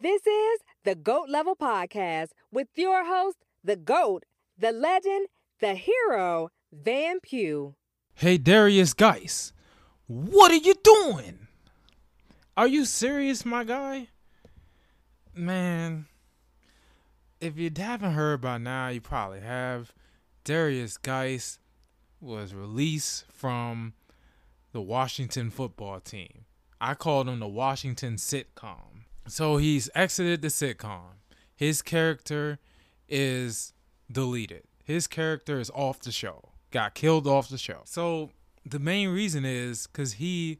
This is the GOAT Level Podcast with your host, the GOAT, the legend, the hero, Van Pugh. Hey, Derrius Guice, what are you doing? Are you serious, my guy? Man, if you haven't heard by now, you probably have. Derrius Guice was released from the Washington football team. I called him the Washington sitcom. So he's exited the sitcom. His character is deleted. His character is off the show. Got killed off the show. So the main reason is because he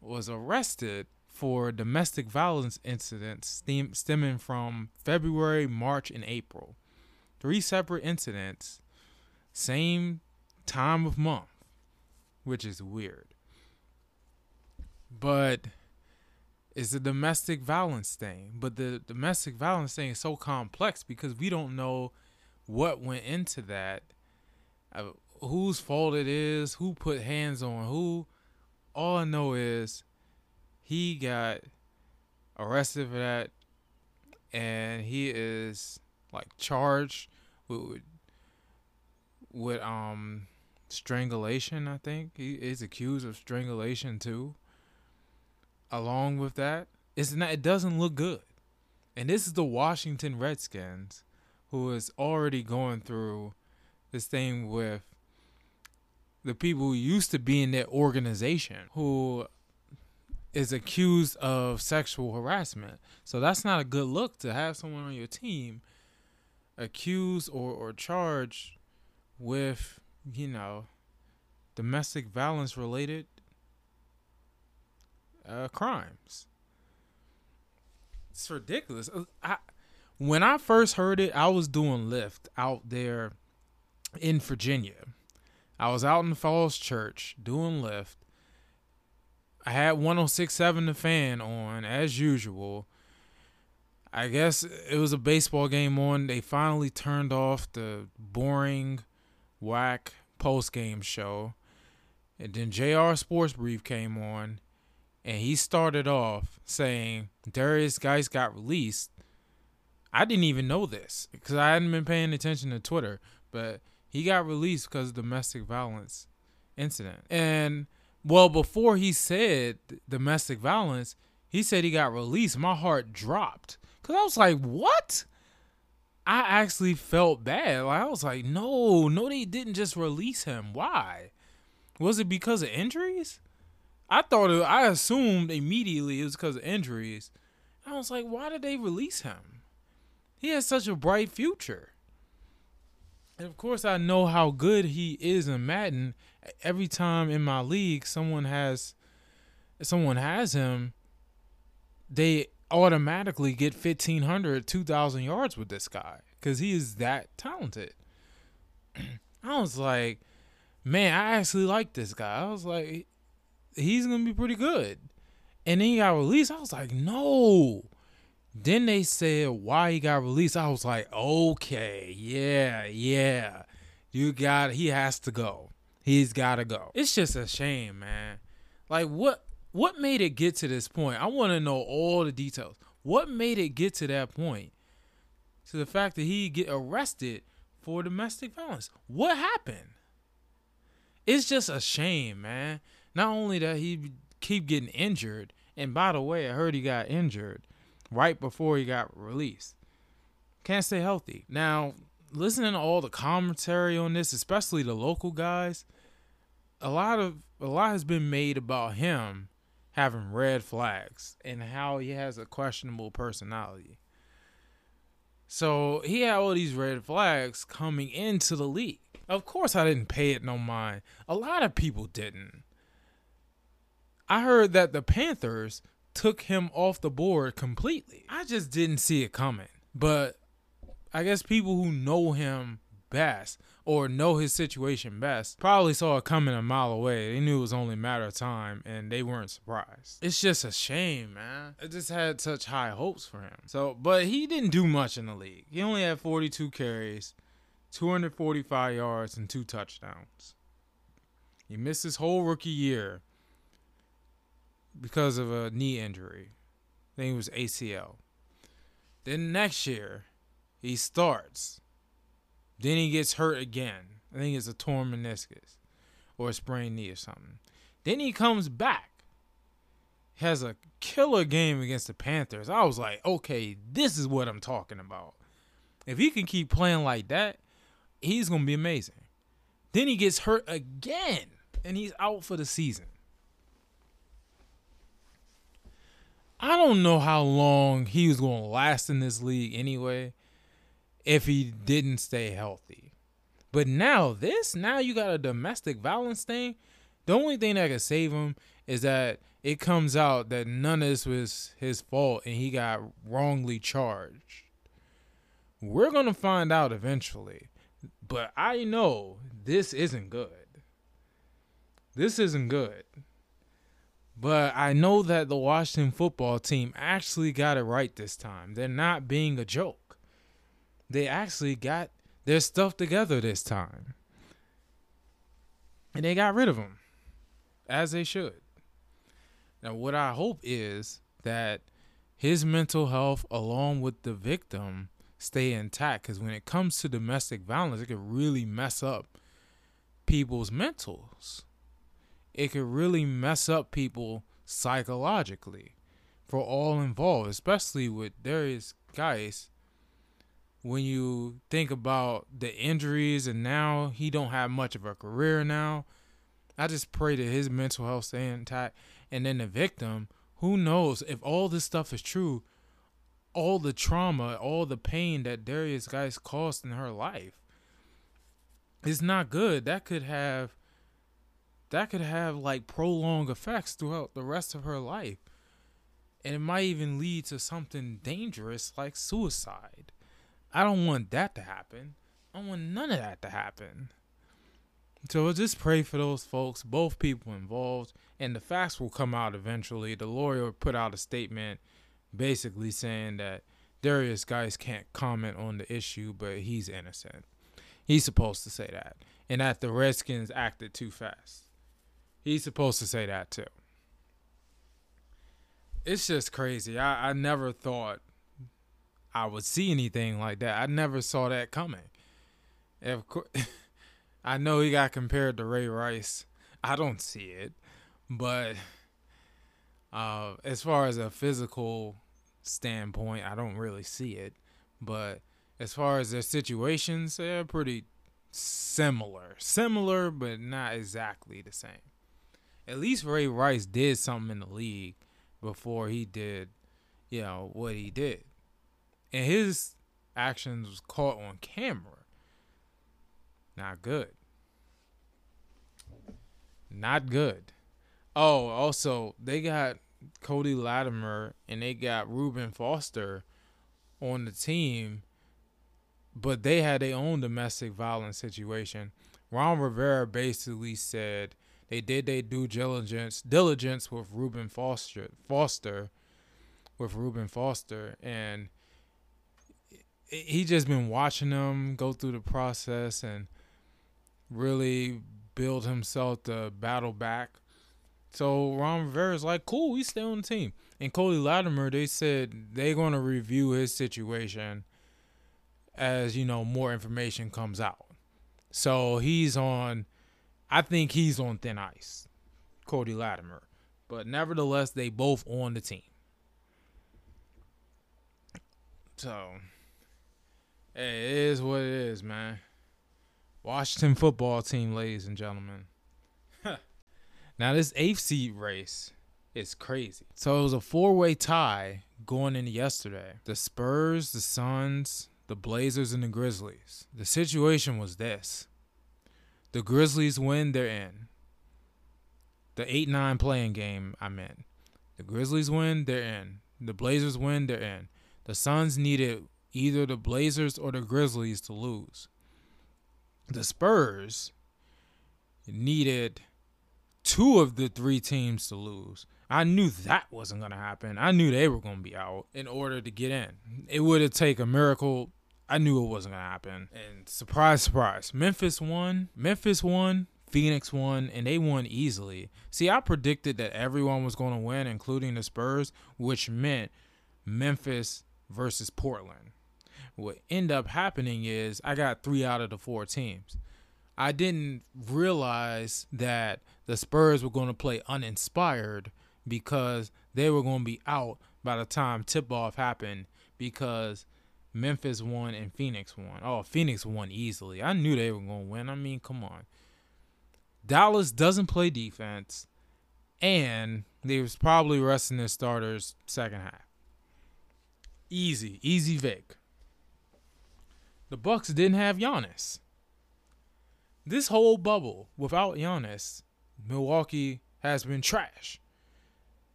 was arrested for domestic violence incidents stemming from February, March, and April. Three separate incidents, same time of month, which is weird. But it's a domestic violence thing. But the domestic violence thing is so complex because we don't know what went into that, uh, whose fault it is, who put hands on who. All I know is he got arrested for that, and he is like charged with with um strangulation. I think he is accused of strangulation too along with that is that, it doesn't look good. And this is the Washington Redskins who is already going through this thing with the people who used to be in their organization who is accused of sexual harassment. So that's not a good look to have someone on your team accused or, or charged with, you know, domestic violence related uh, crimes. It's ridiculous. Uh, I, when I first heard it, I was doing Lyft out there in Virginia. I was out in Falls Church doing Lyft. I had 1067 the fan on as usual. I guess it was a baseball game on. They finally turned off the boring, whack post game show. And then JR Sports Brief came on and he started off saying Derrius Guice got released. I didn't even know this because I hadn't been paying attention to Twitter, but he got released because of domestic violence incident. And well, before he said domestic violence, he said he got released. My heart dropped because I was like, what? I actually felt bad. Like I was like, no, no, they didn't just release him. Why? Was it because of injuries? I thought it, I assumed immediately it was because of injuries. I was like, why did they release him? He has such a bright future. And of course, I know how good he is in Madden. Every time in my league, someone has someone has him, they automatically get 1500 2000 yards with this guy because he is that talented i was like man i actually like this guy i was like he's gonna be pretty good. And then he got released. I was like, no. Then they said why he got released. I was like, okay, yeah, yeah. You got he has to go. He's gotta go. It's just a shame, man. Like what what made it get to this point? I want to know all the details. What made it get to that point? To the fact that he get arrested for domestic violence. What happened? It's just a shame, man. Not only that he keep getting injured, and by the way, I heard he got injured right before he got released. Can't stay healthy. Now, listening to all the commentary on this, especially the local guys, a lot of a lot has been made about him having red flags and how he has a questionable personality. So he had all these red flags coming into the league. Of course, I didn't pay it no mind. A lot of people didn't. I heard that the Panthers took him off the board completely. I just didn't see it coming. But I guess people who know him best or know his situation best probably saw it coming a mile away. They knew it was only a matter of time and they weren't surprised. It's just a shame, man. I just had such high hopes for him. So, but he didn't do much in the league. He only had 42 carries, 245 yards, and two touchdowns. He missed his whole rookie year because of a knee injury. I think it was ACL. Then next year, he starts. Then he gets hurt again. I think it's a torn meniscus or a sprained knee or something. Then he comes back. Has a killer game against the Panthers. I was like, okay, this is what I'm talking about. If he can keep playing like that, he's going to be amazing. Then he gets hurt again and he's out for the season. I don't know how long he was going to last in this league anyway if he didn't stay healthy. But now this, now you got a domestic violence thing. The only thing that could save him is that it comes out that none of this was his fault and he got wrongly charged. We're going to find out eventually. But I know this isn't good. This isn't good. But I know that the Washington football team actually got it right this time. They're not being a joke. They actually got their stuff together this time. And they got rid of him, as they should. Now, what I hope is that his mental health, along with the victim, stay intact. Because when it comes to domestic violence, it can really mess up people's mentals it could really mess up people psychologically for all involved, especially with Derrius Guice. When you think about the injuries and now he don't have much of a career now, I just pray that his mental health stay intact. And then the victim, who knows if all this stuff is true, all the trauma, all the pain that Derrius Guice caused in her life is not good. That could have that could have like prolonged effects throughout the rest of her life. And it might even lead to something dangerous like suicide. I don't want that to happen. I want none of that to happen. So just pray for those folks, both people involved, and the facts will come out eventually. The lawyer put out a statement basically saying that Derrius Guice can't comment on the issue, but he's innocent. He's supposed to say that. And that the Redskins acted too fast. He's supposed to say that too. It's just crazy. I, I never thought I would see anything like that. I never saw that coming. Of course, I know he got compared to Ray Rice. I don't see it, but uh, as far as a physical standpoint, I don't really see it. But as far as their situations, they're pretty similar. Similar, but not exactly the same at least Ray Rice did something in the league before he did, you know, what he did. And his actions was caught on camera. Not good. Not good. Oh, also, they got Cody Latimer and they got Reuben Foster on the team, but they had their own domestic violence situation. Ron Rivera basically said they did their due diligence diligence with Reuben Foster Foster with Reuben Foster and he just been watching them go through the process and really build himself to battle back. So Ron Rivera's like, cool, we stay on the team. And Cody Latimer, they said they're gonna review his situation as you know more information comes out. So he's on I think he's on thin ice, Cody Latimer. But nevertheless, they both on the team. So, hey, it is what it is, man. Washington football team, ladies and gentlemen. now, this eighth seed race is crazy. So, it was a four way tie going into yesterday. The Spurs, the Suns, the Blazers, and the Grizzlies. The situation was this the Grizzlies win, they're in. The 8 9 play-in game, I'm in. The Grizzlies win, they're in. The Blazers win, they're in. The Suns needed either the Blazers or the Grizzlies to lose. The Spurs needed two of the three teams to lose. I knew that wasn't going to happen. I knew they were going to be out in order to get in. It would have taken a miracle I knew it wasn't gonna happen. And surprise, surprise, Memphis won. Memphis won. Phoenix won, and they won easily. See, I predicted that everyone was going to win, including the Spurs, which meant Memphis versus Portland. What end up happening is I got three out of the four teams. I didn't realize that the Spurs were going to play uninspired because they were going to be out by the time tip off happened because Memphis won and Phoenix won. Oh, Phoenix won easily. I knew they were going to win. I mean, come on. Dallas doesn't play defense, and they was probably resting their starters second half. Easy, easy Vic. The Bucks didn't have Giannis. This whole bubble without Giannis, Milwaukee has been trash.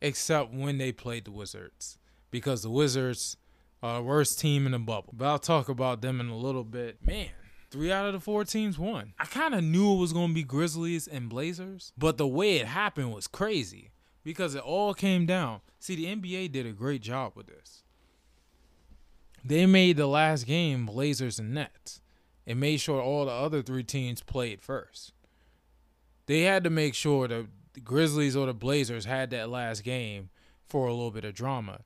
Except when they played the Wizards. Because the Wizards are the worst team in the bubble. But I'll talk about them in a little bit. Man, three out of the four teams won. I kind of knew it was going to be Grizzlies and Blazers, but the way it happened was crazy because it all came down. See, the NBA did a great job with this. They made the last game Blazers and Nets and made sure all the other three teams played first. They had to make sure the Grizzlies or the Blazers had that last game for a little bit of drama.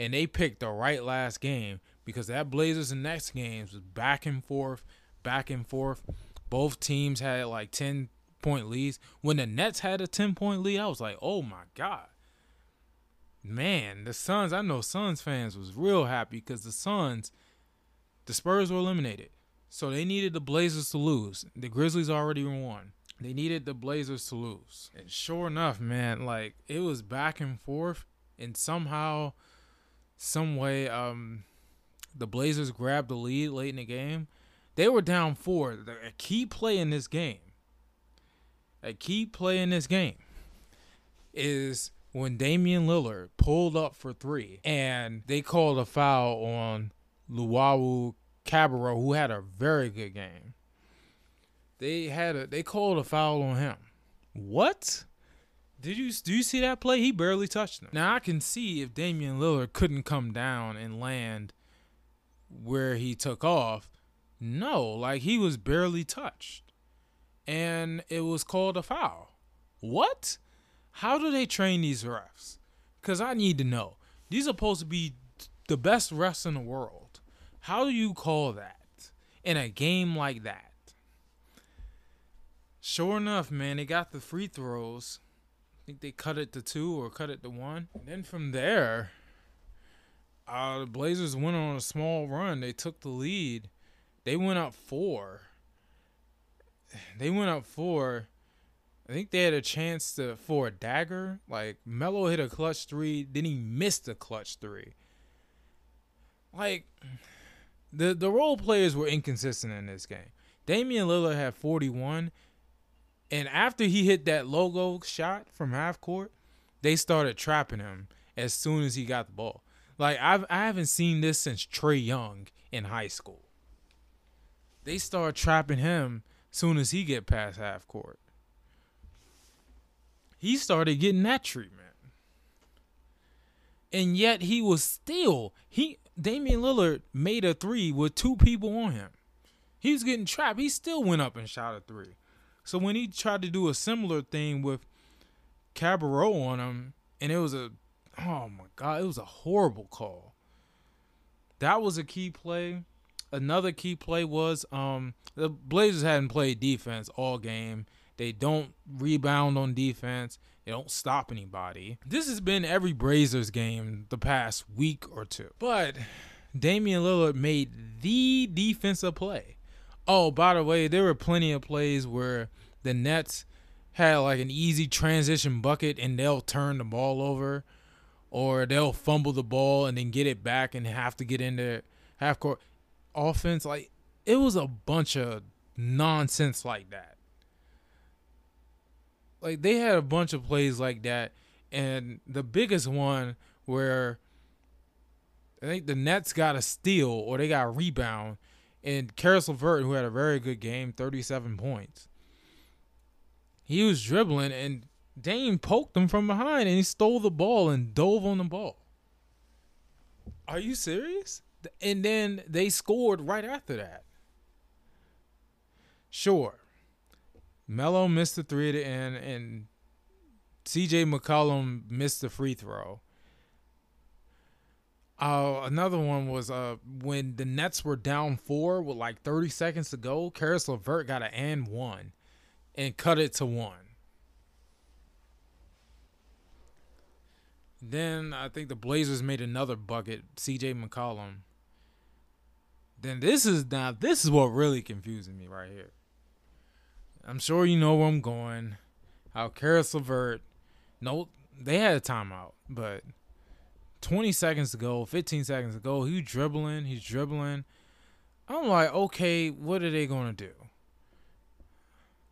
And they picked the right last game because that Blazers and Nets games was back and forth, back and forth. Both teams had like 10 point leads. When the Nets had a 10 point lead, I was like, oh my God man, the Suns, I know Suns fans was real happy because the Suns, the Spurs were eliminated. So they needed the Blazers to lose. The Grizzlies already won. They needed the Blazers to lose. And sure enough, man, like it was back and forth and somehow some way um the Blazers grabbed the lead late in the game. They were down 4. A key play in this game. A key play in this game is when Damian Lillard pulled up for three and they called a foul on Luwawu Cabarrot, who had a very good game. They had a they called a foul on him. What? Did you do you see that play? He barely touched him. Now I can see if Damian Lillard couldn't come down and land where he took off. No, like he was barely touched. And it was called a foul. What? How do they train these refs? Because I need to know. These are supposed to be the best refs in the world. How do you call that in a game like that? Sure enough, man, they got the free throws. Think they cut it to two or cut it to one. And then from there, uh, the Blazers went on a small run. They took the lead. They went up four. They went up four I think they had a chance to for a dagger. Like Melo hit a clutch three, then he missed a clutch three. Like the the role players were inconsistent in this game. Damian Lillard had 41, and after he hit that logo shot from half court, they started trapping him as soon as he got the ball. Like I've I haven't seen this since Trae Young in high school. They start trapping him as soon as he get past half court he started getting that treatment. And yet he was still he Damian Lillard made a three with two people on him. He was getting trapped. He still went up and shot a three. So when he tried to do a similar thing with Cabarrot on him, and it was a oh my god, it was a horrible call. That was a key play. Another key play was um the Blazers hadn't played defense all game they don't rebound on defense. They don't stop anybody. This has been every Blazers game the past week or two. But Damian Lillard made the defensive play. Oh, by the way, there were plenty of plays where the Nets had like an easy transition bucket and they'll turn the ball over or they'll fumble the ball and then get it back and have to get into half court offense. Like it was a bunch of nonsense like that like they had a bunch of plays like that, and the biggest one where I think the Nets got a steal or they got a rebound, and Caris LeVert, who had a very good game, thirty-seven points. He was dribbling and Dame poked him from behind and he stole the ball and dove on the ball. Are you serious? And then they scored right after that. Sure, Melo missed the three at the end, and CJ McCollum missed the free throw. Uh, another one was uh when the Nets were down four with like 30 seconds to go. Caris LeVert got an and one, and cut it to one. Then I think the Blazers made another bucket. C.J. McCollum. Then this is now this is what really confusing me right here. I'm sure you know where I'm going. How Caris LeVert, no, they had a timeout, but 20 seconds to go, 15 seconds to go, he's dribbling, he's dribbling. I'm like, okay, what are they gonna do?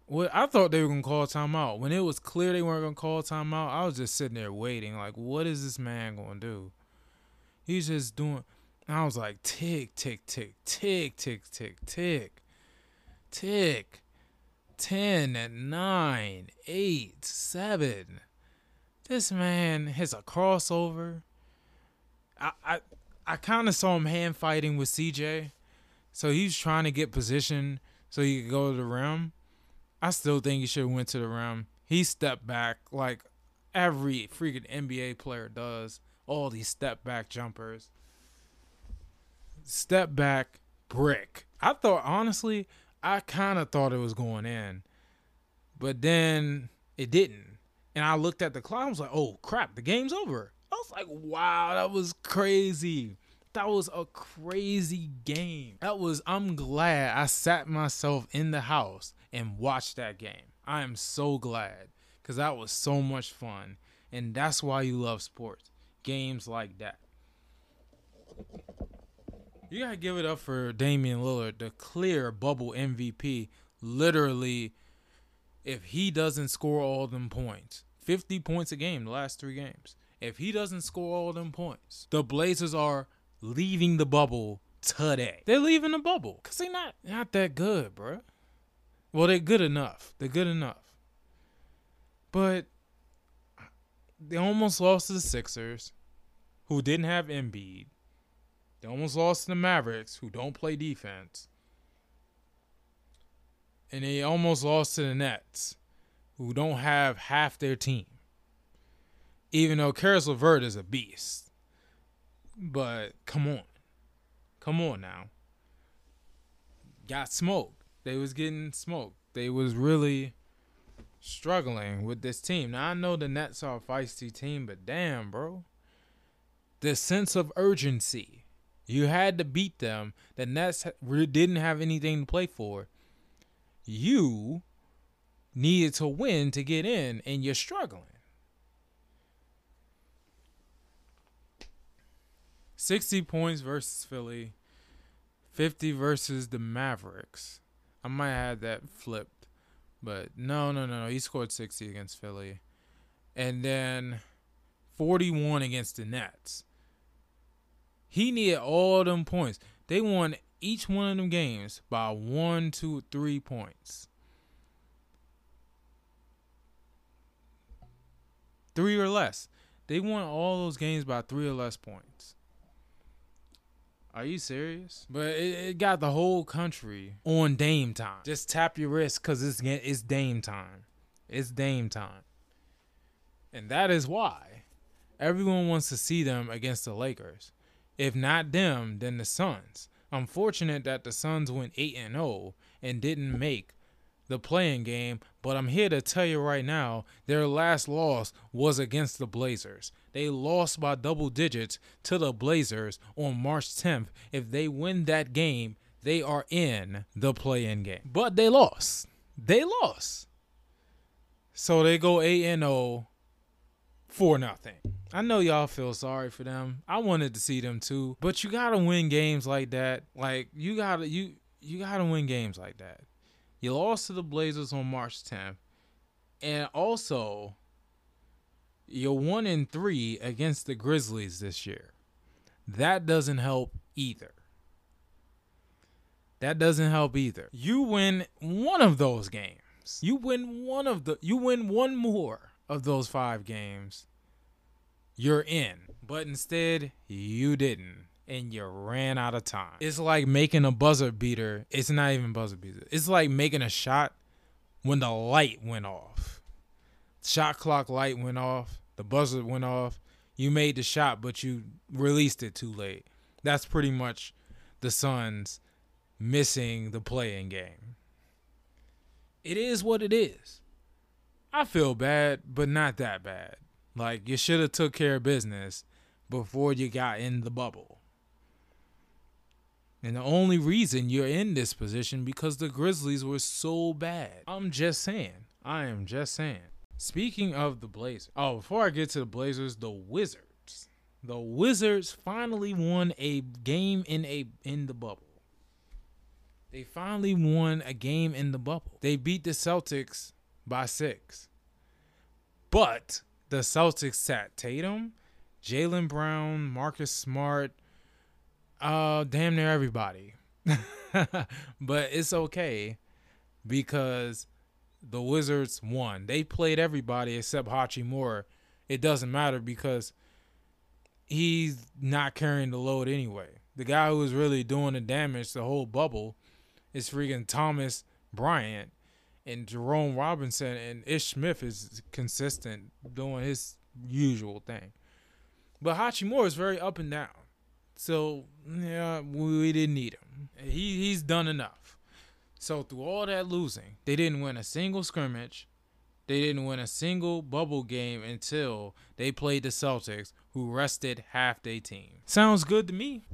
Well, I thought they were gonna call timeout. When it was clear they weren't gonna call timeout, I was just sitting there waiting, like, what is this man gonna do? He's just doing. I was like, tick, tick, tick, tick, tick, tick, tick, tick. 10 and 9, 8, 7. This man has a crossover. I I, I kind of saw him hand fighting with CJ. So he's trying to get position so he could go to the rim. I still think he should have went to the rim. He stepped back like every freaking NBA player does. All these step back jumpers. Step back brick. I thought honestly, I kind of thought it was going in, but then it didn't. And I looked at the clock. I was like, "Oh crap, the game's over." I was like, "Wow, that was crazy." That was a crazy game. That was. I'm glad I sat myself in the house and watched that game. I am so glad because that was so much fun, and that's why you love sports. Games like that. You gotta give it up for Damian Lillard, the clear bubble MVP. Literally, if he doesn't score all them points, 50 points a game the last three games. If he doesn't score all them points, the Blazers are leaving the bubble today. They're leaving the bubble because they're not not that good, bro. Well, they're good enough. They're good enough. But they almost lost to the Sixers, who didn't have Embiid. They almost lost to the Mavericks, who don't play defense. And they almost lost to the Nets, who don't have half their team. Even though Caris LeVert is a beast. But come on. Come on now. Got smoked. They was getting smoked. They was really struggling with this team. Now I know the Nets are a feisty team, but damn, bro. The sense of urgency you had to beat them. The Nets didn't have anything to play for. You needed to win to get in, and you're struggling. 60 points versus Philly, 50 versus the Mavericks. I might have that flipped, but no, no, no, no. He scored 60 against Philly. And then 41 against the Nets. He needed all them points. They won each one of them games by one, two, three points. Three or less. They won all those games by three or less points. Are you serious? But it, it got the whole country on Dame time. Just tap your wrist because it's it's Dame time. It's Dame time, and that is why everyone wants to see them against the Lakers. If not them, then the Suns. Unfortunate that the Suns went 8 and 0 and didn't make the play-in game, but I'm here to tell you right now, their last loss was against the Blazers. They lost by double digits to the Blazers on March 10th. If they win that game, they are in the play-in game. But they lost. They lost. So they go 8 and 0 for nothing. I know y'all feel sorry for them. I wanted to see them too, but you gotta win games like that. Like you gotta you you gotta win games like that. You lost to the Blazers on March 10th, and also you're one in three against the Grizzlies this year. That doesn't help either. That doesn't help either. You win one of those games. You win one of the. You win one more of those five games you're in. But instead, you didn't. And you ran out of time. It's like making a buzzer beater. It's not even buzzer beater. It's like making a shot when the light went off. Shot clock light went off. The buzzer went off. You made the shot, but you released it too late. That's pretty much the Suns missing the play-in game. It is what it is. I feel bad, but not that bad. Like you should have took care of business before you got in the bubble. And the only reason you're in this position because the Grizzlies were so bad. I'm just saying. I am just saying. Speaking of the Blazers. Oh, before I get to the Blazers, the Wizards. The Wizards finally won a game in a in the bubble. They finally won a game in the bubble. They beat the Celtics by 6. But the Celtics sat Tatum, Jaylen Brown, Marcus Smart, uh, damn near everybody. but it's okay because the Wizards won. They played everybody except Hachimura. It doesn't matter because he's not carrying the load anyway. The guy who was really doing the damage the whole bubble is freaking Thomas Bryant and Jerome Robinson and Ish Smith is consistent doing his usual thing. But Hachimura is very up and down. So yeah, we didn't need him. He he's done enough. So through all that losing, they didn't win a single scrimmage. They didn't win a single bubble game until they played the Celtics, who rested half their team. Sounds good to me.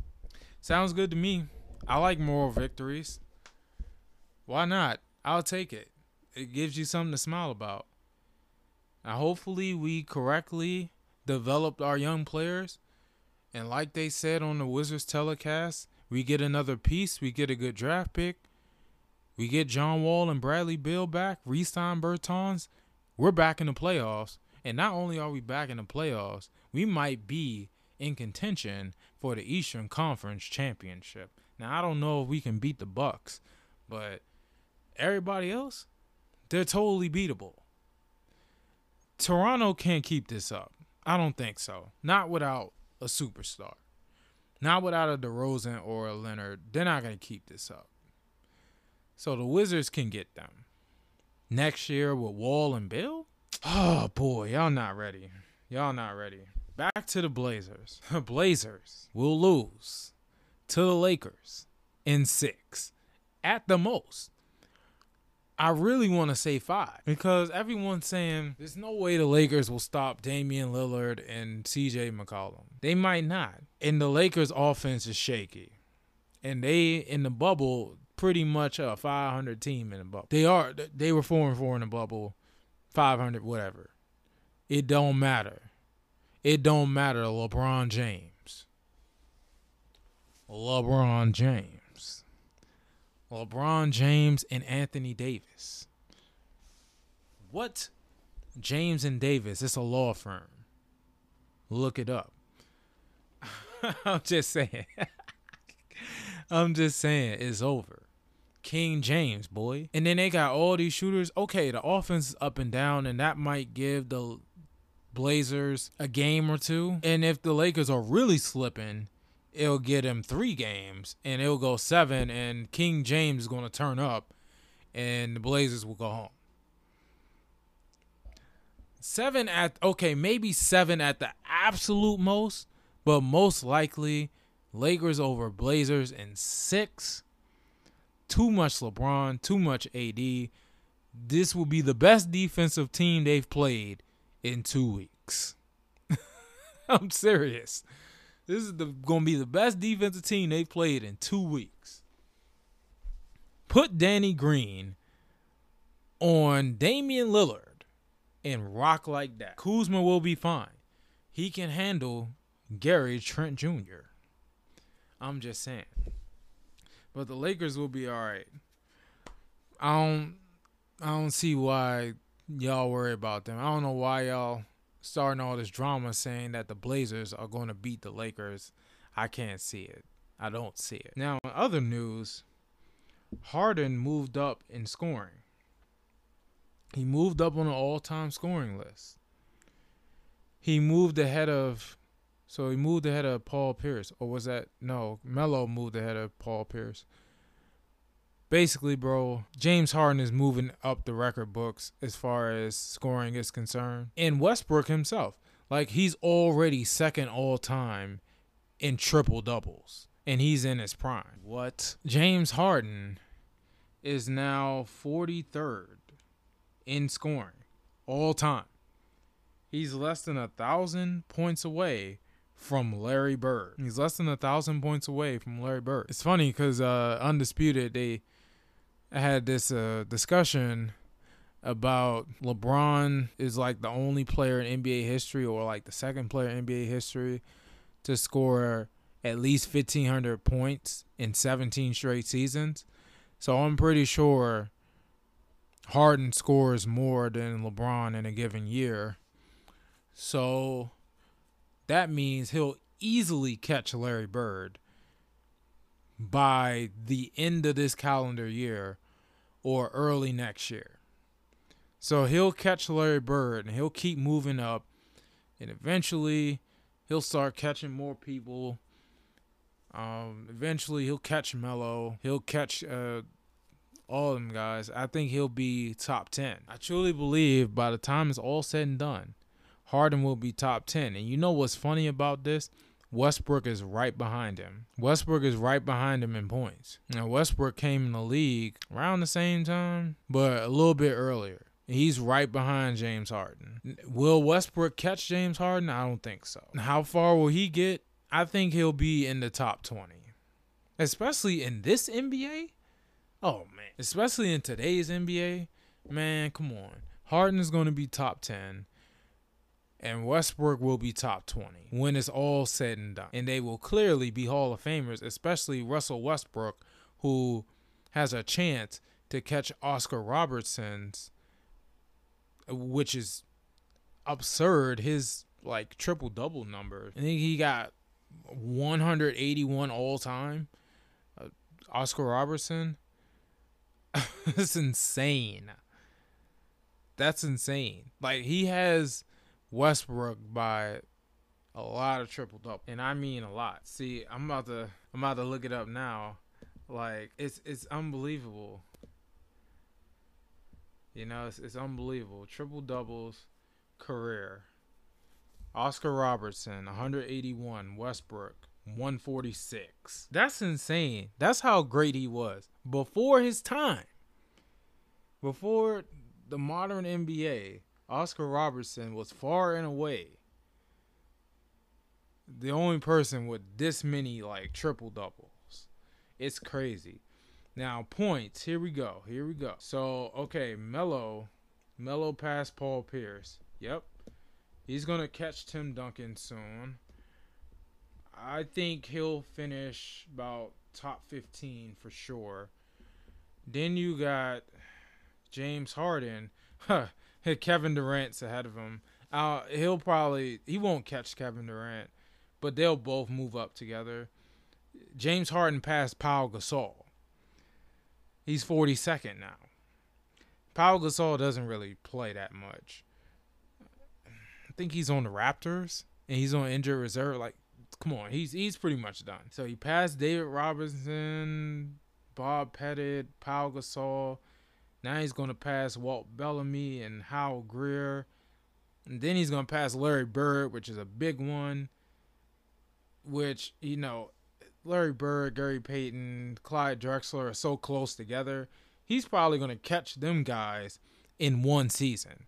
Sounds good to me. I like moral victories. Why not? I'll take it it gives you something to smile about. Now, hopefully, we correctly developed our young players. And like they said on the Wizards telecast, we get another piece. We get a good draft pick. We get John Wall and Bradley Beal back. Resign Bertans. We're back in the playoffs. And not only are we back in the playoffs, we might be in contention for the Eastern Conference Championship. Now I don't know if we can beat the Bucks, but everybody else, they're totally beatable. Toronto can't keep this up. I don't think so. Not without a superstar. Not without a DeRozan or a Leonard. They're not going to keep this up. So the Wizards can get them. Next year with Wall and Bill? Oh boy, y'all not ready. Y'all not ready. Back to the Blazers. The Blazers will lose to the Lakers in six at the most. I really want to say five because everyone's saying there's no way the Lakers will stop Damian Lillard and CJ McCollum. They might not. And the Lakers offense is shaky. And they in the bubble pretty much a 500 team in the bubble. They are they were 4 and 4 in the bubble. 500 whatever. It don't matter. It don't matter LeBron James. LeBron James. LeBron James and Anthony Davis. What? James and Davis. It's a law firm. Look it up. I'm just saying. I'm just saying it's over. King James, boy. And then they got all these shooters. Okay, the offense is up and down, and that might give the Blazers a game or two. And if the Lakers are really slipping, it'll get him three games and it'll go seven and King James is going to turn up and the Blazers will go home. Seven at okay, maybe seven at the absolute most, but most likely Lakers over Blazers in six. Too much LeBron, too much AD. This will be the best defensive team they've played in two weeks. I'm serious. This is the gonna be the best defensive team they've played in two weeks. Put Danny Green on Damian Lillard and rock like that. Kuzma will be fine. He can handle Gary Trent Jr. I'm just saying. But the Lakers will be alright. I don't I don't see why y'all worry about them. I don't know why y'all starting all this drama saying that the Blazers are going to beat the Lakers. I can't see it. I don't see it. Now, in other news, Harden moved up in scoring. He moved up on the all-time scoring list. He moved ahead of so he moved ahead of Paul Pierce or was that no, Melo moved ahead of Paul Pierce basically, bro, James Harden is moving up the record books as far as scoring is concerned. And Westbrook himself. Like he's already second all time in triple doubles, and he's in his prime. What? James Harden is now 43rd in scoring all time. He's less than a thousand points away from Larry Bird. He's less than a thousand points away from Larry Bird. It's funny because uh, Undisputed they had this uh, discussion about LeBron is like the only player in NBA history or like the second player in NBA history to score at least 1500 points in 17 straight seasons. So I'm pretty sure Harden scores more than LeBron in a given year. So that means he'll easily catch Larry Bird by the end of this calendar year or early next year. So he'll catch Larry Bird and he'll keep moving up. And eventually he'll start catching more people. Um, eventually he'll catch Melo. He'll catch uh, all of them guys. I think he'll be top 10. I truly believe by the time it's all said and done, Harden will be top 10. And you know what's funny about this? Westbrook is right behind him. Westbrook is right behind him in points. Now, Westbrook came in the league around the same time, but a little bit earlier. He's right behind James Harden. Will Westbrook catch James Harden? I don't think so. How far will he get? I think he'll be in the top 20. Especially in this NBA? Oh, man. Especially in today's NBA? Man, come on. Harden is going to be top 10 and Westbrook will be top 20 when it's all said and done. And they will clearly be Hall of Famers, especially Russell Westbrook, who has a chance to catch Oscar Robertson's, which is absurd. His like triple double number. I think he got 181 all time. Uh, Oscar Robertson. That's insane. That's insane. Like he has Westbrook by a lot of triple double, and I mean a lot. See, I'm about to I'm about to look it up now. Like it's it's unbelievable. You know, it's, it's unbelievable. Triple doubles career. Oscar Robertson, 181. Westbrook, 146. That's insane. That's how great he was before his time. Before the modern NBA, Oscar Robertson was far and away the only person with this many like triple doubles. It's crazy. Now points. Here we go. Here we go. So okay, Melo, Melo passed Paul Pierce. Yep, he's gonna catch Tim Duncan soon. I think he'll finish about top 15 for sure. Then you got James Harden. Huh. Kevin Durant's ahead of him. Uh, he'll probably he won't catch Kevin Durant, but they'll both move up together. James Harden passed Paul Gasol. He's 42nd now. Paul Gasol doesn't really play that much. I think he's on the Raptors and he's on injured reserve. Like, come on, he's he's pretty much done. So he passed David Robinson, Bob Pettit, Paul Gasol. Now he's going to pass Walt Bellamy and Hal Greer. And then he's going to pass Larry Bird, which is a big one. Which, you know, Larry Bird, Gary Payton, Clyde Drexler are so close together. He's probably going to catch them guys in one season.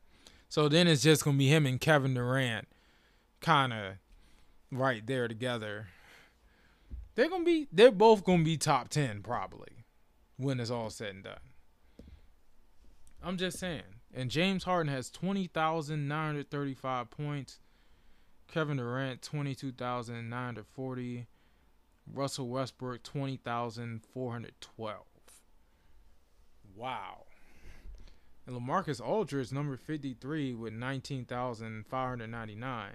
So then it's just going to be him and Kevin Durant kind of right there together. They're going to be, they're both going to be top 10 probably when it's all said and done. I'm just saying. And James Harden has 20,935 points. Kevin Durant 22,940. Russell Westbrook 20,412. Wow. And LaMarcus Aldridge number 53 with 19,599.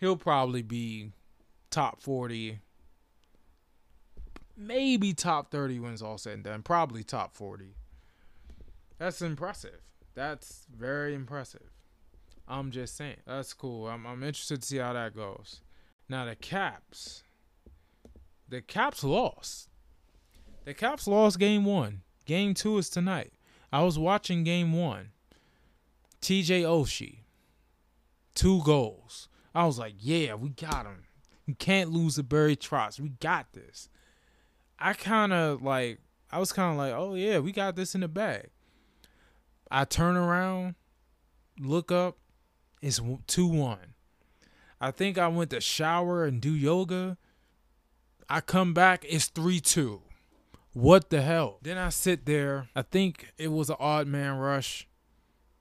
He'll probably be top 40 maybe top 30 when it's all said and done. Probably top 40. That's impressive. That's very impressive. I'm just saying. That's cool. I'm I'm interested to see how that goes. Now the Caps. The Caps lost. The Caps lost game one. Game two is tonight. I was watching game one. TJ Oshie. two goals. I was like, yeah, we got him. We can't lose to Barry Trotz. We got this. I kind of like, I was kind of like, oh yeah, we got this in the bag. I turn around, look up, it's 2 1. I think I went to shower and do yoga. I come back, it's 3 2. What the hell? Then I sit there. I think it was an odd man rush.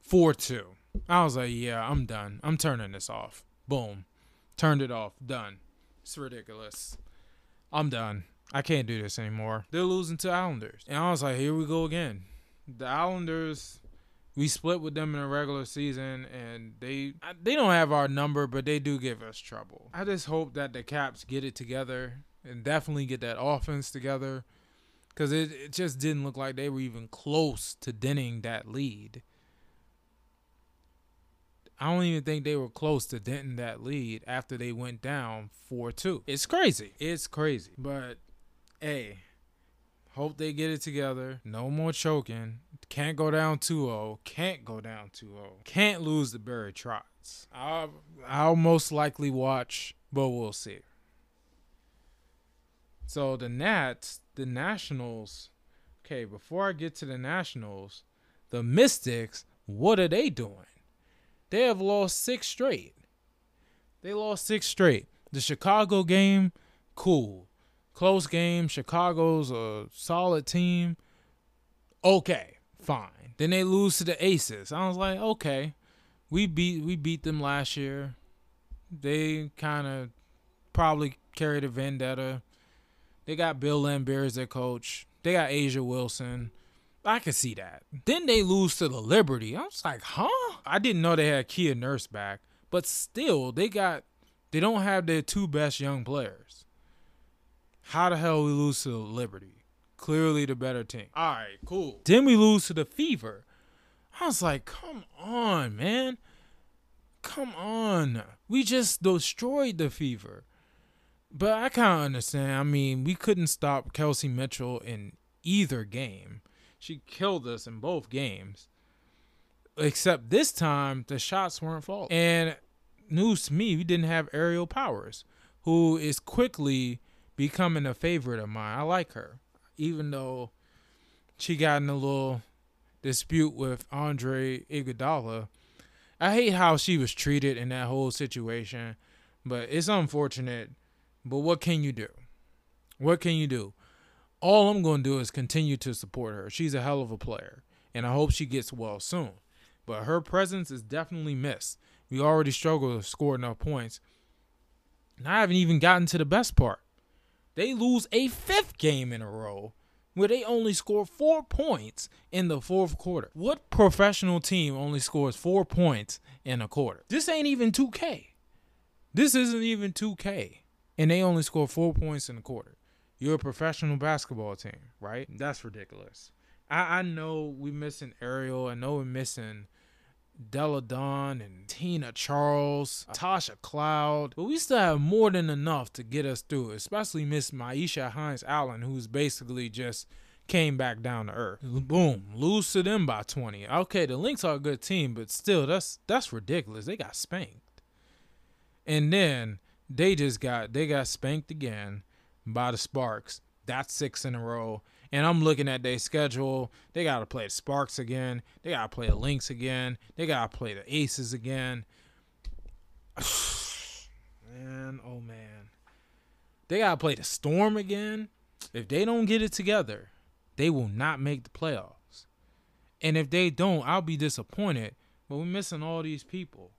4 2. I was like, yeah, I'm done. I'm turning this off. Boom. Turned it off. Done. It's ridiculous. I'm done. I can't do this anymore. They're losing to Islanders. And I was like, here we go again. The Islanders, we split with them in a regular season, and they they don't have our number, but they do give us trouble. I just hope that the Caps get it together and definitely get that offense together because it, it just didn't look like they were even close to denting that lead. I don't even think they were close to denting that lead after they went down 4 2. It's crazy. It's crazy. But, hey, hope they get it together. No more choking. Can't go down 2 0. Can't go down 2 0. Can't lose the Barry Trotz. I'll, I'll most likely watch, but we'll see. So, the Nats, the Nationals. Okay, before I get to the Nationals, the Mystics, what are they doing? They have lost six straight. They lost six straight. The Chicago game, cool. Close game. Chicago's a solid team. Okay, fine. Then they lose to the Aces. I was like, okay, we beat we beat them last year. They kind of probably carried a vendetta. They got Bill Laimbeer as their coach. They got A'ja Wilson. I could see that. Then they lose to the Liberty. I was like, huh? I didn't know they had Kia Nurse back, but still, they got they don't have their two best young players. How the hell we lose to the Liberty? Clearly the better team. All right, cool. Then we lose to the Fever. I was like, come on, man. Come on. We just destroyed the Fever. But I kind of understand. I mean, we couldn't stop Kelsey Mitchell in either game. She killed us in both games. Except this time, the shots weren't falling. And news to me, we didn't have Aerial Powers, who is quickly becoming a favorite of mine. I like her, even though she got in a little dispute with Andre Iguodala. I hate how she was treated in that whole situation, but it's unfortunate. But what can you do? What can you do? all I'm going to do is continue to support her. She's a hell of a player, and I hope she gets well soon. But her presence is definitely missed. We already struggle to score enough points. And I haven't even gotten to the best part. They lose a fifth game in a row where they only score four points in the fourth quarter. What professional team only scores four points in a quarter? This ain't even 2K. This isn't even 2K. And they only score four points in a quarter. You're a professional basketball team, right? That's ridiculous. I, I know we're missing Aerial. I know we're missing Delle Donne and Tina Charles, Tasha Cloud, but we still have more than enough to get us through, especially Miss Myisha Hines Allen, who's basically just came back down to earth. Boom, lose to them by 20. Okay, the Lynx are a good team, but still, that's that's ridiculous. They got spanked, and then they just got they got spanked again by the Sparks. That's six in a row. And I'm looking at their schedule. They got to play the Sparks again. They got to play the Lynx again. They got to play the Aces again. man, oh man. They got to play the Storm again. If they don't get it together, they will not make the playoffs. And if they don't, I'll be disappointed. But we're missing all these people.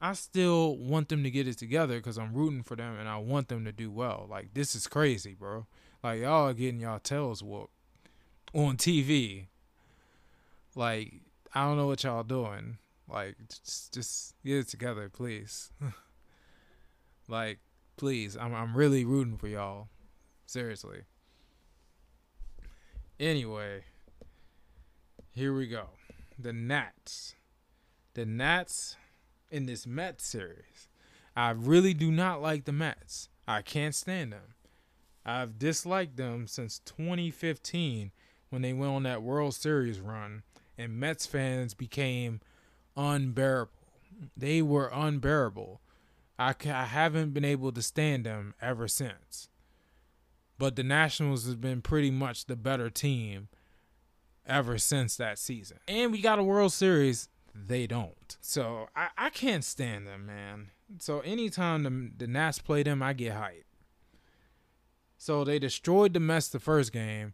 I still want them to get it together because I'm rooting for them and I want them to do well. Like this is crazy, bro. Like y'all are getting y'all tails whooped on TV. Like I don't know what y'all doing. Like just, just get it together, please. like please, I'm I'm really rooting for y'all. Seriously. Anyway, here we go. The Nats. The Nats in this Mets series. I really do not like the Mets. I can't stand them. I've disliked them since 2015 when they went on that World Series run and Mets fans became unbearable. They were unbearable. I, I haven't been able to stand them ever since. But the Nationals has been pretty much the better team ever since that season. And we got a World Series. They don't. So I, I can't stand them, man. So anytime the, the Nats play them, I get hyped. So they destroyed the Mets the first game.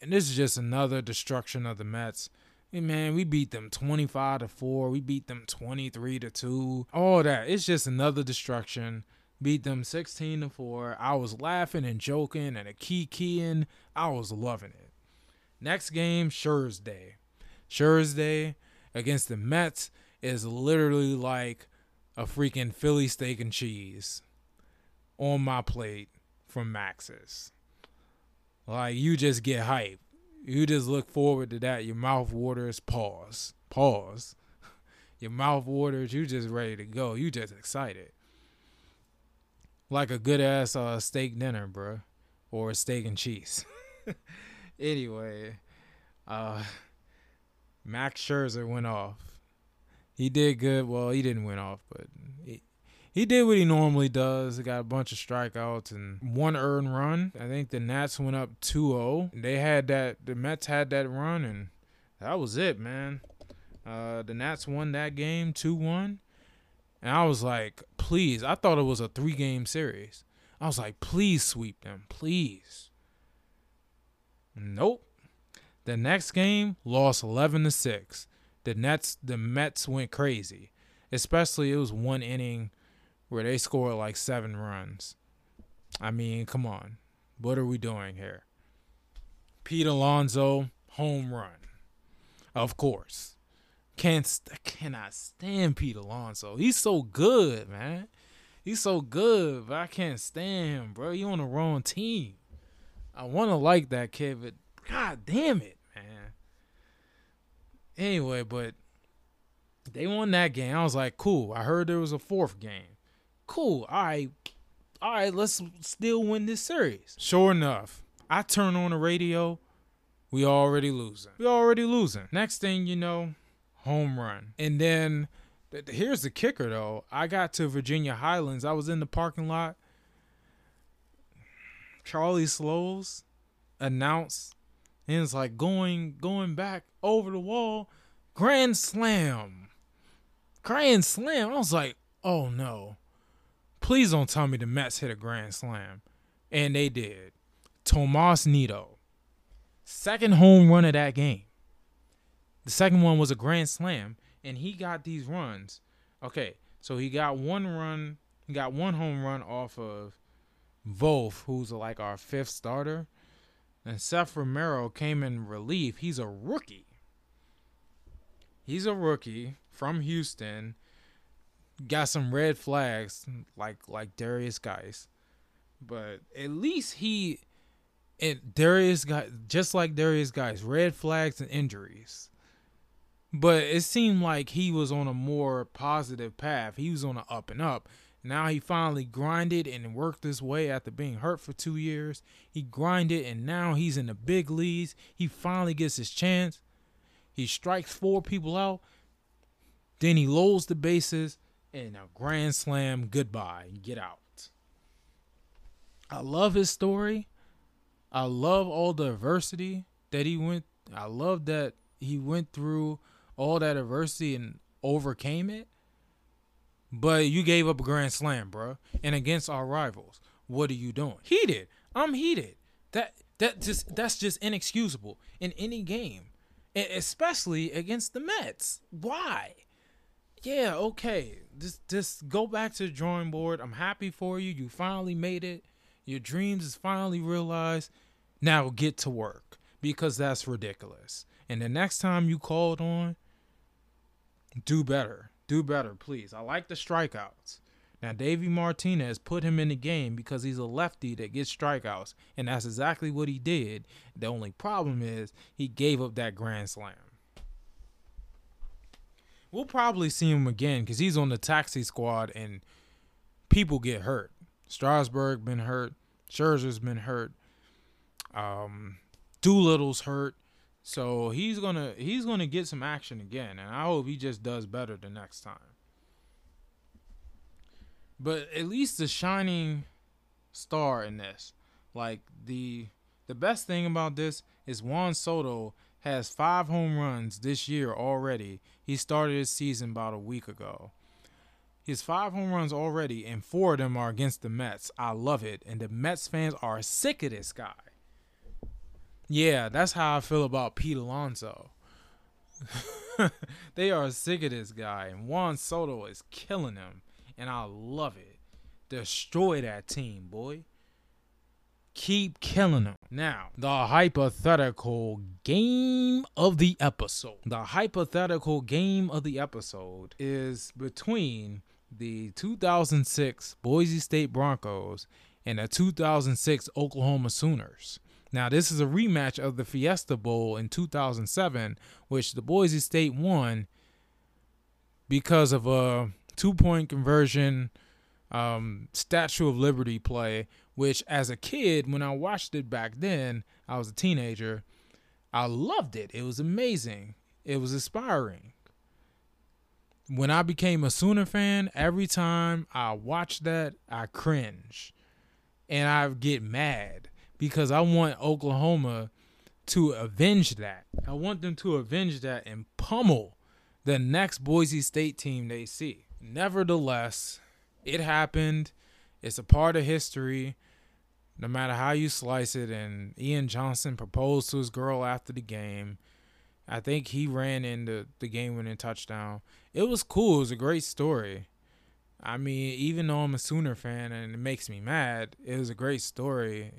And this is just another destruction of the Mets. Hey man, we beat them 25 to 4. We beat them 23 to 2. All that. It's just another destruction. Beat them 16 to 4. I was laughing and joking and a key keying. I was loving it. Next game, Thursday. Thursday against the Mets is literally like a freaking Philly steak and cheese on my plate from Max's. Like you just get hype. You just look forward to that. Your mouth waters. Pause. Pause. Your mouth waters. You just ready to go. You just excited. Like a good ass uh, steak dinner, bro, or a steak and cheese. anyway, uh, Max Scherzer went off. He did good. Well, he didn't win off, but he, did what he normally does. He got a bunch of strikeouts and one earned run. I think the Nats went up 2-0. They had that the Mets had that run and that was it, man. Uh, the Nats won that game 2-1. And I was like, please. I thought it was a three-game series. I was like, please sweep them, please. Nope. The next game lost 11 to 6. The Nets the Mets went crazy. Especially it was one inning where they scored like seven runs. I mean, come on. What are we doing here? Pete Alonso, home run. Of course. Can't cannot stand Pete Alonso. He's so good, man. He's so good, but I can't stand him, bro. You on the wrong team. I want to like that kid, but god damn it, man. Anyway, but they won that game. I was like, cool. I heard there was a fourth game cool. All right, all right, let's still win this series. Sure enough, I turn on the radio. We already losing. We already losing. Next thing you know, home run. And then th- here's the kicker though. I got to Virginia Highlands. I was in the parking lot. Charlie Slowes announced and it's like going going back over the wall. Grand slam. Grand slam. I was like, oh no. Please don't tell me the Mets hit a grand slam. And they did. Tomas Nido. Second home run of that game. The second one was a grand slam. And he got these runs. Okay, so he got one run, he got one home run off of Voth, who's like our fifth starter. And Seth Romero came in relief. He's a rookie. He's a rookie from Houston got some red flags like like Derrius Guice, But at least he and Derrius got just like Derrius Guice red flags and injuries. But it seemed like he was on a more positive path. He was on an up and up. Now he finally grinded and worked his way after being hurt for two years. He grinded and now he's in the big leagues. He finally gets his chance. He strikes four people out. Then he loads the bases and a grand slam goodbye get out. I love his story. I love all the adversity that he went I love that he went through all that adversity and overcame it. But you gave up a grand slam, bro. And against our rivals. What are you doing? Heated. I'm heated. That that just that's just inexcusable in any game. especially against the Mets. Why? Yeah, okay. Just just go back to the drawing board. I'm happy for you. You finally made it. Your dreams is finally realized. Now get to work because that's ridiculous. And the next time you called on, do better. Do better, please. I like the strikeouts. Now, Davey Martinez put him in the game because he's a lefty that gets strikeouts, and that's exactly what he did. The only problem is he gave up that grand slam. We'll probably see him again because he's on the taxi squad and people get hurt. Strasburg been hurt. Scherzer's been hurt. Um, Doolittle's hurt. So he's gonna he's gonna get some action again, and I hope he just does better the next time. But at least the shining star in this, like the the best thing about this is Juan Soto has five home runs this year already. He started his season about a week ago. His five home runs already, and four of them are against the Mets. I love it. And the Mets fans are sick of this guy. Yeah, that's how I feel about Pete Alonso. they are sick of this guy, and Juan Soto is killing him, and I love it. Destroy that team, boy. Keep killing them. Now, the hypothetical game of the episode. The hypothetical game of the episode is between the 2006 Boise State Broncos and the 2006 Oklahoma Sooners. Now, this is a rematch of the Fiesta Bowl in 2007, which the Boise State won because of a two point conversion um, Statue of Liberty play, which as a kid, when I watched it back then, I was a teenager, I loved it. It was amazing, it was inspiring when I became a Sooner fan, every time I watch that, I cringe and I get mad because I want Oklahoma to avenge that. I want them to avenge that and pummel the next Boise State team they see. Nevertheless, it happened. It's a part of history, no matter how you slice it. And Ian Johnson proposed to his girl after the game. I think he ran into the game winning touchdown. It was cool. It was a great story. I mean, even though I'm a Sooner fan and it makes me mad, it was a great story.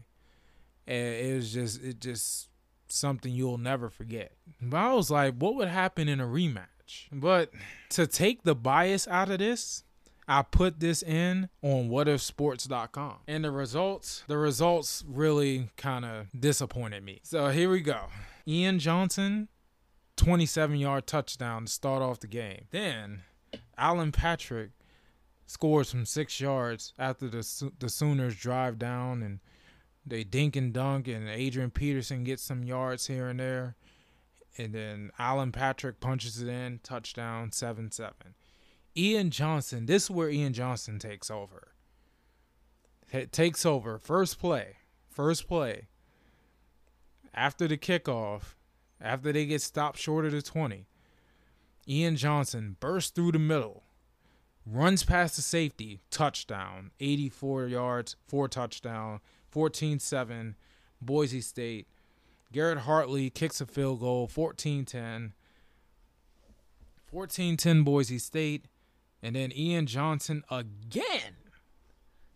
It was just it just something you'll never forget. But I was like, what would happen in a rematch? But to take the bias out of this, I put this in on whatifsports.com. And the results, the results really kind of disappointed me. So here we go. Ian Johnson 27 yard touchdown to start off the game. Then Allen Patrick scores from six yards after the the Sooners drive down and they dink and dunk, and Adrian Peterson gets some yards here and there. And then Allen Patrick punches it in, touchdown, 7 7. Ian Johnson, this is where Ian Johnson takes over. It takes over. First play. First play. After the kickoff, after they get stopped short of the 20. Ian Johnson bursts through the middle, runs past the safety, touchdown, 84 yards, four touchdown, 14 7, Boise State. Garrett Hartley kicks a field goal, 14 10. 14 10 Boise State. And then Ian Johnson again.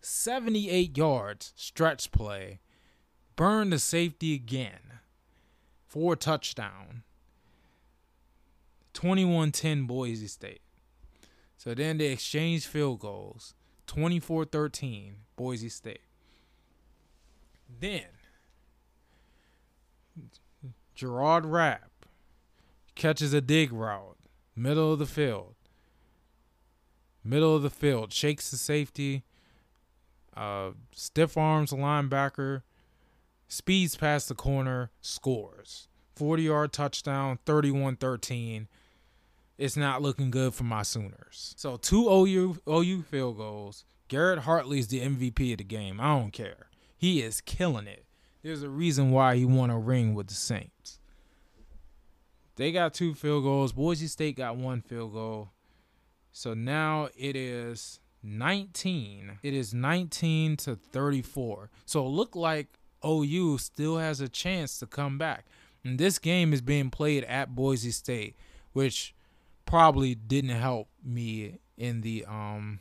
78 yards, stretch play. Burn the safety again four touchdown. 21-10 Boise State. So then they exchange field goals. 24-13 Boise State. Then Jerard Rabb catches a dig route, middle of the field. Middle of the field, shakes the safety, uh, stiff arms linebacker, speeds past the corner, scores. 40 yard touchdown, 31 13. It's not looking good for my Sooners. So, two OU, OU field goals. Garrett Hartley's the MVP of the game. I don't care. He is killing it. There's a reason why he won a ring with the Saints. They got two field goals. Boise State got one field goal. So now it is 19. It is 19 to 34. So it looked like OU still has a chance to come back. And this game is being played at Boise State, which probably didn't help me in the um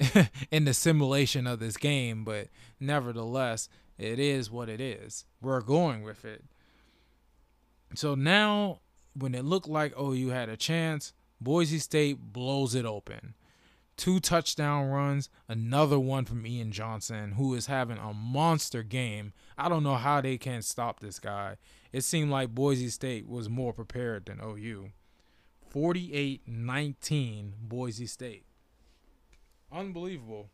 in the simulation of this game, but nevertheless, it is what it is. We're going with it. So now when it looked like OU had a chance, Boise State blows it open two touchdown runs, another one from Ian Johnson, who is having a monster game. I don't know how they can't stop this guy. It seemed like Boise State was more prepared than OU. 48 19 Boise State. Unbelievable.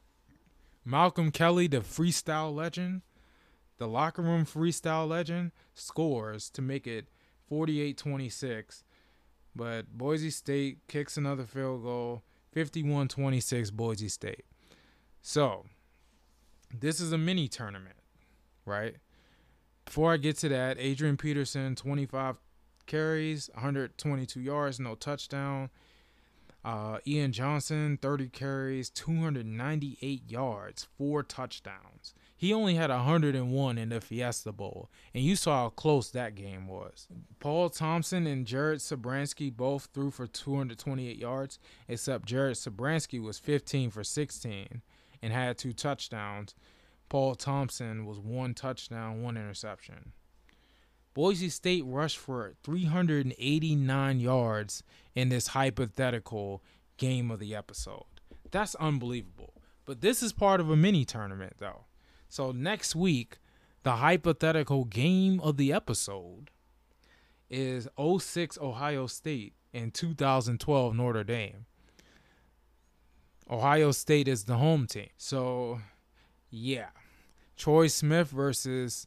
Malcolm Kelly, the freestyle legend, the locker room freestyle legend, scores to make it 48 26. But Boise State kicks another field goal 51 26 Boise State. So, this is a mini tournament, right? Before I get to that, Adrian Peterson, 25 carries, 122 yards, no touchdown. Uh, Ian Johnson, 30 carries, 298 yards, four touchdowns. He only had 101 in the Fiesta Bowl, and you saw how close that game was. Paul Thompson and Jared Zabransky both threw for 228 yards, except Jared Zabransky was 15 for 16 and had two touchdowns. Paul Thompson was one touchdown, one interception. Boise State rushed for 389 yards in this hypothetical game of the episode. That's unbelievable. But this is part of a mini tournament, though. So next week, the hypothetical game of the episode is 06 Ohio State and 2012 Notre Dame. Ohio State is the home team. So, yeah. Troy Smith versus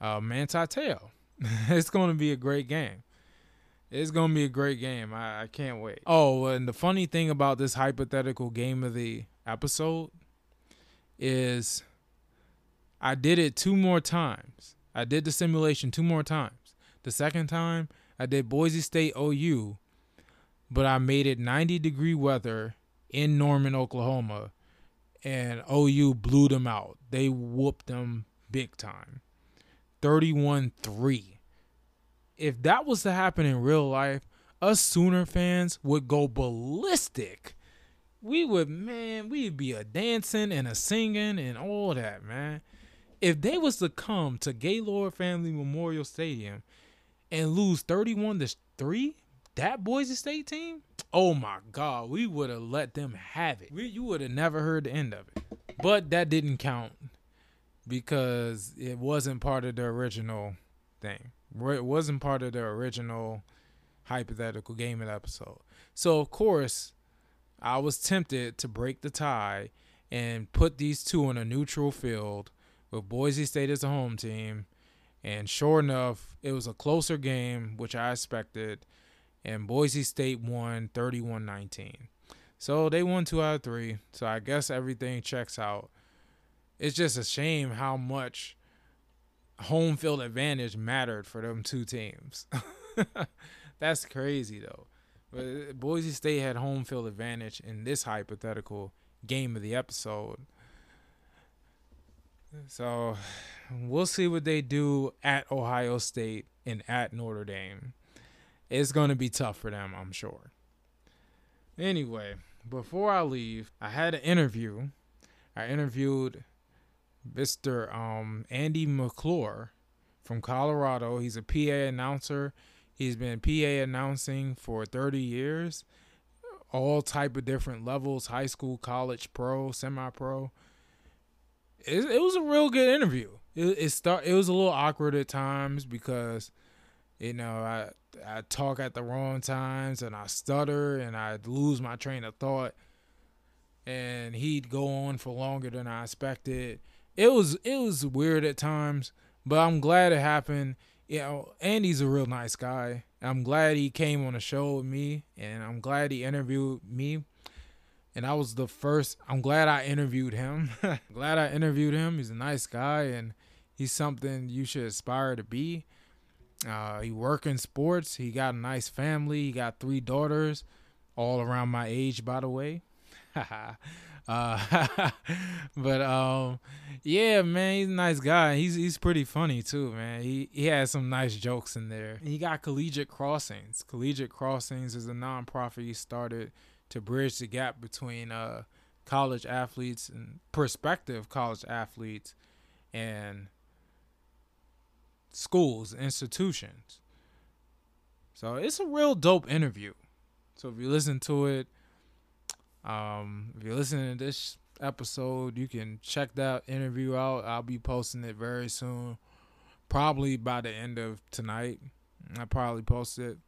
uh, Manti Te'o. it's going to be a great game. It's going to be a great game. I, I can't wait. Oh, and the funny thing about this hypothetical game of the episode is I did it two more times. I did the simulation two more times. The second time, I did Boise State OU, but I made it 90 degree weather in Norman, Oklahoma, and OU blew them out. They whooped them big time 31 3. If that was to happen in real life, us Sooner fans would go ballistic. We would, man, we'd be a dancing and a singing and all that, man if they was to come to Gaylord Family Memorial Stadium and lose 31 to 3, that Boise State team, oh my God, we would have let them have it. We, you would have never heard the end of it. But that didn't count because it wasn't part of the original thing. It wasn't part of the original hypothetical game of episode. So, of course, I was tempted to break the tie and put these two in a neutral field with Boise State as a home team. And sure enough, it was a closer game, which I expected. And Boise State won 31 19. So they won two out of three. So I guess everything checks out. It's just a shame how much home field advantage mattered for them two teams. That's crazy, though. But uh, Boise State had home field advantage in this hypothetical game of the episode. So we'll see what they do at Ohio State and at Notre Dame. It's going to be tough for them, I'm sure. Anyway, before I leave, I had an interview. I interviewed Mr. Um, Andy McClure from Colorado. He's a PA announcer. He's been PA announcing for 30 years, all type of different levels, high school, college, pro, semi-pro it, it was a real good interview. It, it start it was a little awkward at times because you know I I talk at the wrong times and I stutter and I lose my train of thought and he'd go on for longer than I expected. It was it was weird at times, but I'm glad it happened. You know, Andy's a real nice guy. I'm glad he came on the show with me and I'm glad he interviewed me and I was the first. I'm glad I interviewed him. glad I interviewed him. He's a nice guy, and he's something you should aspire to be. Uh, he work in sports. He got a nice family. He got three daughters, all around my age, by the way. uh, but um, yeah, man, he's a nice guy. He's he's pretty funny too, man. He he has some nice jokes in there. He got Collegiate Crossings. Collegiate Crossings is a nonprofit he started to bridge the gap between uh, college athletes and prospective college athletes and schools, institutions. So it's a real dope interview. So if you listen to it, um, if you're listening to this episode, you can check that interview out. I'll be posting it very soon, probably by the end of tonight. I probably post it.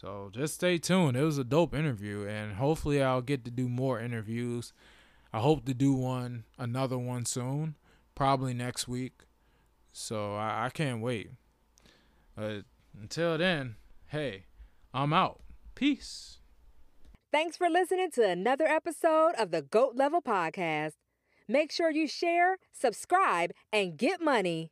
So just stay tuned. It was a dope interview, and hopefully I'll get to do more interviews. I hope to do one, another one soon, probably next week. So I, I can't wait. But until then, hey, I'm out. Peace. Thanks for listening to another episode of the GOAT Level Podcast. Make sure you share, subscribe, and get money.